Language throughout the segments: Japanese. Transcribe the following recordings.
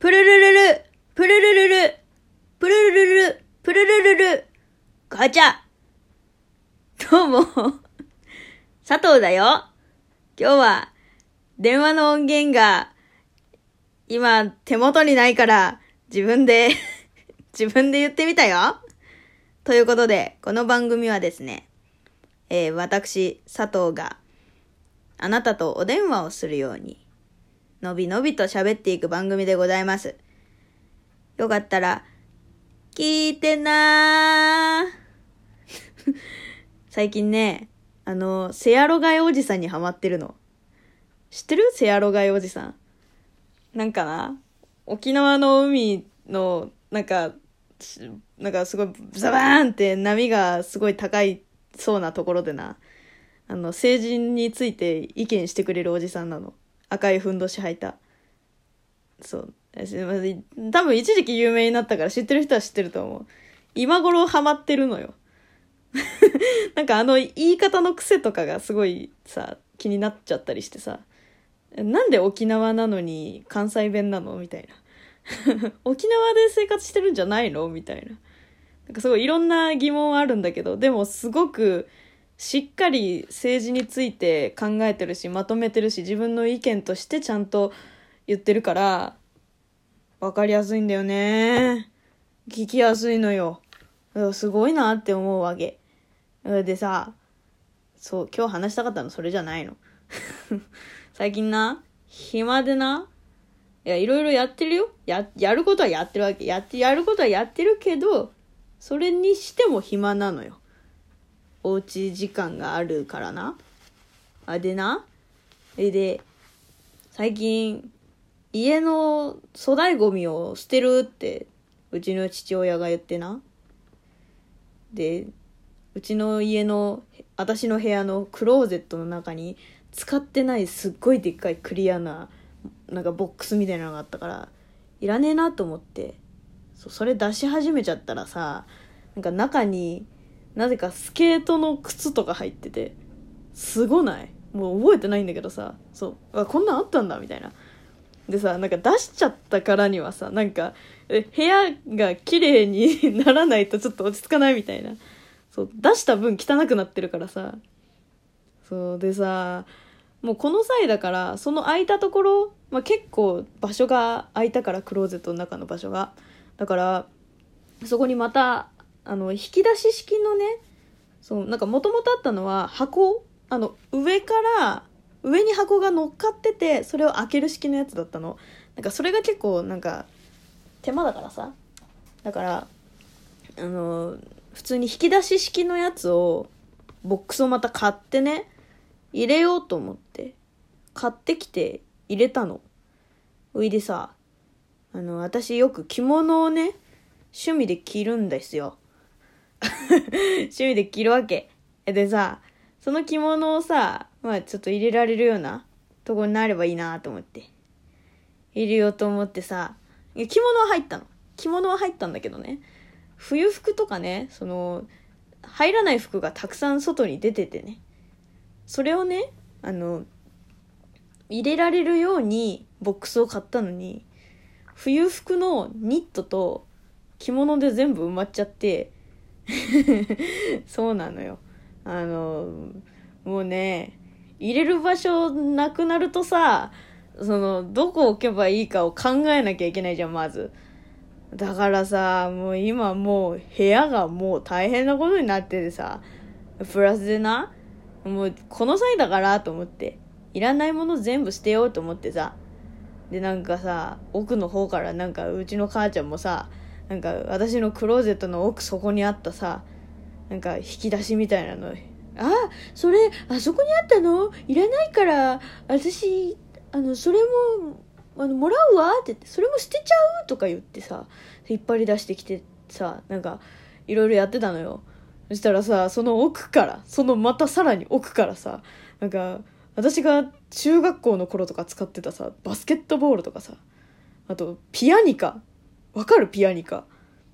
プルルルル、プルルルル、プルルルル、プルルルル、ガチャ。どうも、佐藤だよ。今日は、電話の音源が、今、手元にないから、自分で、自分で言ってみたよ。ということで、この番組はですね、えー私、佐藤が、あなたとお電話をするように、のびのびと喋っていく番組でございます。よかったら、聞いてなー。最近ね、あの、セアロガイおじさんにハマってるの。知ってる？セアロガイおじさん。なんかな、沖縄の海の、なんか、なんかすごいザバーンって波がすごい高いそうなところでな、あの、成人について意見してくれるおじさんなの。赤いふんどし履いた。そう。多分一時期有名になったから知ってる人は知ってると思う。今頃ハマってるのよ。なんかあの言い方の癖とかがすごいさ、気になっちゃったりしてさ。なんで沖縄なのに関西弁なの？みたいな。沖縄で生活してるんじゃないの？みたいな。なんかすごいいろんな疑問あるんだけど、でもすごくしっかり政治について考えてるし、まとめてるし、自分の意見としてちゃんと言ってるから、わかりやすいんだよね。聞きやすいのよ。すごいなって思うわけ。でさ、そう、今日話したかったのそれじゃないの。最近な、暇でな、いや、いろいろやってるよ。や、やることはやってるわけ。やって、やることはやってるけど、それにしても暇なのよ。おうち時間があるからな。あ、でな。え、で、最近、家の粗大ゴミを捨てるって、うちの父親が言ってな。で、うちの家の、私の部屋のクローゼットの中に、使ってないすっごいでっかいクリアな、なんかボックスみたいなのがあったから、いらねえなと思って、そそれ出し始めちゃったらさ、なんか中になぜかスケートの靴とか入ってて、すごない？もう覚えてないんだけどさ、そう、あこんなんあったんだみたいな。でさ、なんか出しちゃったからにはさ、なんか、え部屋が綺麗に ならないとちょっと落ち着かないみたいな。そう、出した分汚くなってるからさ。そう、でさ、もうこの際だから、その空いたところ、まあ、結構場所が空いたから、クローゼットの中の場所が。だから、そこにまた、あの、引き出し式のね、そう、なんかもともとあったのは箱、あの、上から、上に箱が乗っかってて、それを開ける式のやつだったの。なんかそれが結構なんか、手間だからさ。だから、あの、普通に引き出し式のやつを、ボックスをまた買ってね、入れようと思って、買ってきて入れたの。おいでさ、あの、私よく着物をね、趣味で着るんですよ。趣味で着るわけ。でさ、その着物をさ、まあちょっと入れられるようなとこになればいいなと思って。入れようと思ってさ、着物は入ったの。着物は入ったんだけどね。冬服とかね、その、入らない服がたくさん外に出ててね。それをね、あの、入れられるようにボックスを買ったのに、冬服のニットと着物で全部埋まっちゃって、そうなのよ。あの、もうね、入れる場所なくなるとさ、その、どこ置けばいいかを考えなきゃいけないじゃん、まず。だからさ、もう今もう部屋がもう大変なことになっててさ、プラスでな、もうこの際だからと思って、いらないもの全部捨てようと思ってさ、でなんかさ、奥の方からなんかうちの母ちゃんもさ、なんか私のクローゼットの奥底にあったさ、なんか引き出しみたいなの、あ、それ、あそこにあったの？いらないから、私、あの、それも、あの、もらうわ？って言って、それも捨てちゃう？とか言ってさ、引っ張り出してきてさ、なんか、いろいろやってたのよ。そしたらさ、その奥から、そのまたさらに奥からさ、なんか、私が中学校の頃とか使ってたさ、バスケットボールとかさ、あと、ピアニカ。わかる？ピアニカ。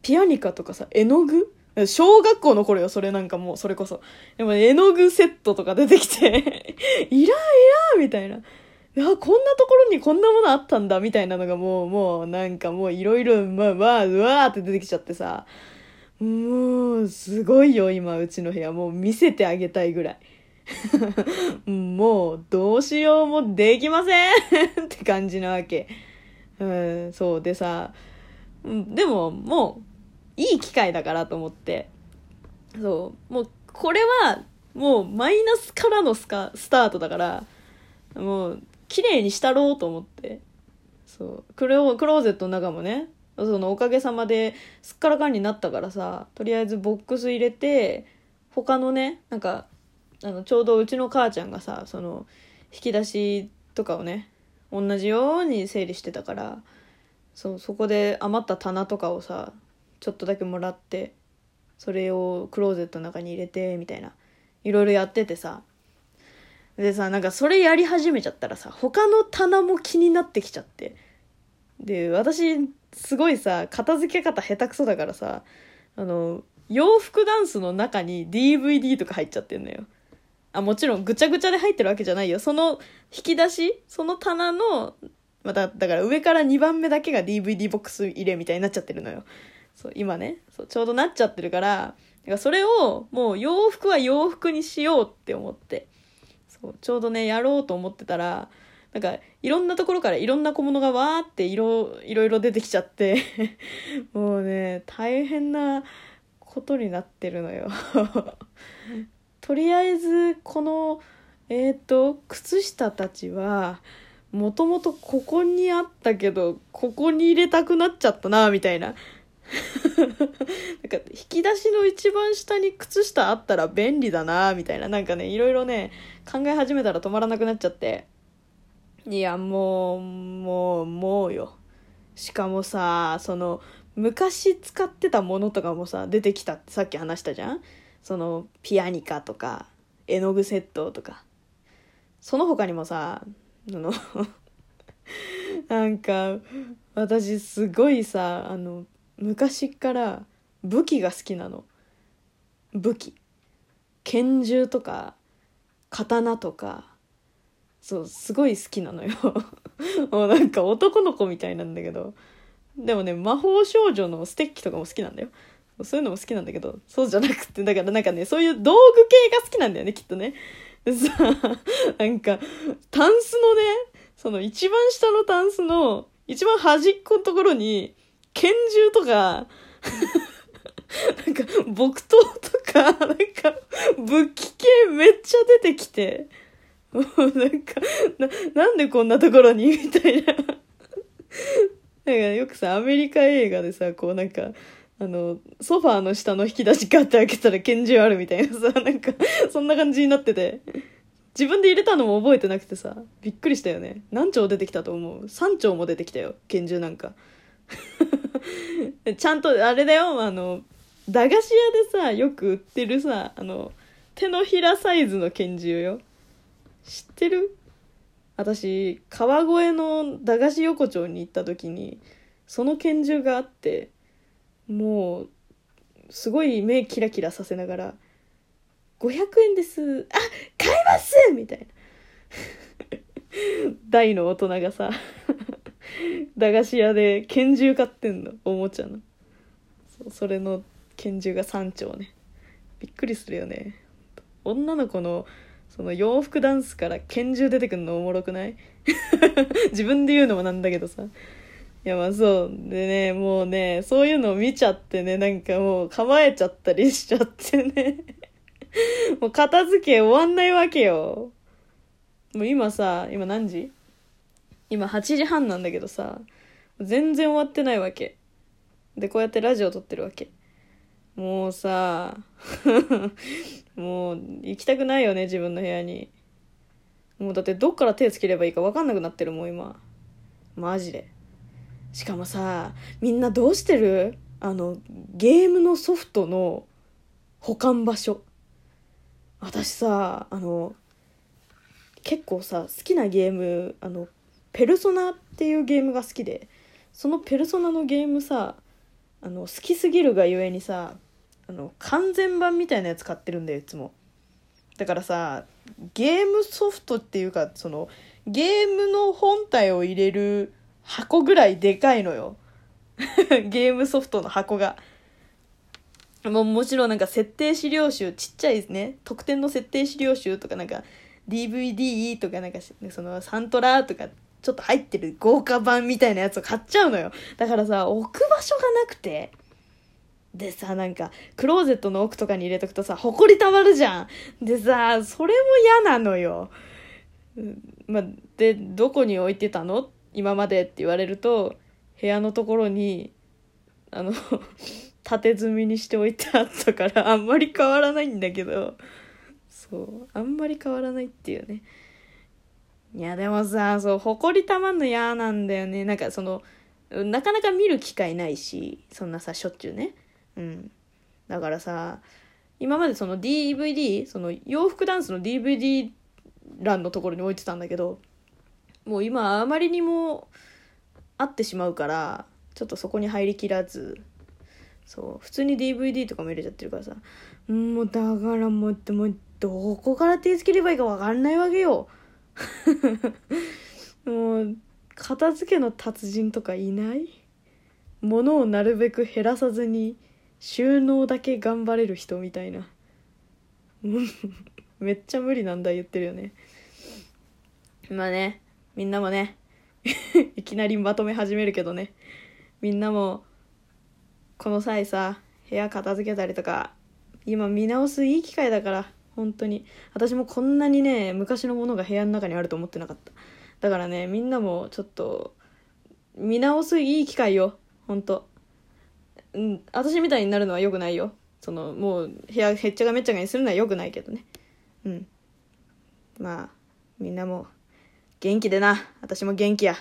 ピアニカとかさ、絵の具？小学校の頃よ、それなんかもう、それこそ。でも絵の具セットとか出てきて、いらんいらんみたいな。いや、こんなところにこんなものあったんだ、みたいなのがもう、もう、なんかもういろいろ、まあ、まあ、うわーって出てきちゃってさ、もう、すごいよ、今、うちの部屋。もう見せてあげたいぐらい。もう、どうしようもできません って感じなわけ。うん、そう。でさ、でも、もう、いい機会だからと思って、そう、もう、これは、もう、マイナスからのスカスタートだから、もう、綺麗にしたろうと思って。そう。クロクローゼットの中もね、そのおかげさまですっからかんになったからさ、とりあえずボックス入れて、他のね、なんか、あの、ちょうどうちの母ちゃんがさ、その、引き出しとかをね、同じように整理してたから、そ、そこで余った棚とかをさ、ちょっとだけもらって、それをクローゼットの中に入れて、みたいな。いろいろやっててさ、でさ、なんかそれやり始めちゃったらさ、他の棚も気になってきちゃって。で、私、すごいさ、片付け方下手くそだからさ、あの、洋服ダンスの中に DVD とか入っちゃってんのよ。あ、もちろんぐちゃぐちゃで入ってるわけじゃないよ。その引き出し、その棚の、また、だから上から2番目だけが DVD ボックス入れみたいになっちゃってるのよ。そう、今ね。そう、ちょうどなっちゃってるから、だからそれをもう洋服は洋服にしようって思って。そうちょうどねやろうと思ってたらなんかいろんなところからいろんな小物がわーって色いろいろ出てきちゃって もうね大変なことになってるのよ とりあえずこのえっ、ー、と靴下たちはもともとここにあったけどここに入れたくなっちゃったなみたいな。なんか引き出しの一番下に靴下あったら便利だなみたいな。なんかねいろいろね考え始めたら止まらなくなっちゃって。いやもうもうもうよ。しかもさその昔使ってたものとかもさ出てきたってさっき話したじゃん？そのピアニカとか絵の具セットとか。その他にもさあの。なんか私すごいさあの昔から武器が好きなの。武器。拳銃とか刀とか。そうすごい好きなのよ。もうなんか男の子みたいなんだけど。でもね魔法少女のステッキとかも好きなんだよ。そういうのも好きなんだけど。そうじゃなくてだからなんかねそういう道具系が好きなんだよねきっとね。さなんかタンスのねその一番下のタンスの一番端っこのところに拳銃とか なんか木刀とか、なんか武器系めっちゃ出てきて、もうなんか、な、なんでこんなところに？みたいな。なんかよくさ、アメリカ映画でさ、こうなんか、あの、ソファーの下の引き出しガッて開けたら拳銃あるみたいなさ、なんか、そんな感じになってて。自分で入れたのも覚えてなくてさ、びっくりしたよね。何丁出てきたと思う ?3 丁も出てきたよ、拳銃なんか。ちゃんとあれだよあの駄菓子屋でさよく売ってるさあの手のひらサイズの拳銃よ知ってる？私川越の駄菓子横丁に行った時にその拳銃があってもうすごい目キラキラさせながら「500円です。あ買います!」みたいな。大の大人がさ駄菓子屋で拳銃買ってんの。おもちゃの。それの拳銃が3丁ね。びっくりするよね。女の子のその洋服ダンスから拳銃出てくんのおもろくない？自分で言うのもなんだけどさ。いやまあそう。でねもうねそういうのを見ちゃってねなんかもう構えちゃったりしちゃってね。もう片付け終わんないわけよ。もう今さ今何時？今8時半なんだけどさ全然終わってないわけ。でこうやってラジオ撮ってるわけ。もうさ もう行きたくないよね自分の部屋に。もうだってどっから手つければいいか分かんなくなってるもん今。マジで。しかもさみんなどうしてる？あのゲームのソフトの保管場所。私さあの結構さ好きなゲームあのペルソナっていうゲームが好きでそのペルソナのゲームさあの好きすぎるがゆえにさあの完全版みたいなやつ買ってるんだよいつも。だからさゲームソフトっていうかそのゲームの本体を入れる箱ぐらいでかいのよ。ゲームソフトの箱が。ももちろんなんか設定資料集、ちっちゃいですね。特典の設定資料集とかなんか DVD とかなんかそのサントラとかちょっと入ってる豪華版みたいなやつを買っちゃうのよ。だからさ、置く場所がなくて。でさ、なんか、クローゼットの奥とかに入れとくとさ、埃たまるじゃん。でさ、それも嫌なのよ。ま、で、どこに置いてたの今までって言われると、部屋のところに、あの 縦積みにしておいてあったからあんまり変わらないんだけどそうあんまり変わらないっていうね。いやでもさそう埃たまんの嫌なんだよね。なんかそのなかなか見る機会ないしそんなさしょっちゅうね。うん。だからさ今までその DVD その洋服ダンスの DVD 欄のところに置いてたんだけどもう今あまりにも合ってしまうからちょっとそこに入りきらずそう普通に DVD とかも入れちゃってるからさもうだからもうもうどこから手つければいいか分かんないわけよ。もう片付けの達人とかいない？物をなるべく減らさずに収納だけ頑張れる人みたいな。めっちゃ無理なんだ言ってるよね。まあね。みんなもね いきなりまとめ始めるけどね。みんなもこの際さ部屋片付けたりとか今見直すいい機会だから本当に。私もこんなにね昔のものが部屋の中にあると思ってなかった。だからねみんなもちょっと見直すいい機会よ。本当。うん私みたいになるのは良くないよ。そのもう部屋へっちゃがめっちゃがにするのは良くないけどね。うん。まあみんなも元気でな。私も元気や。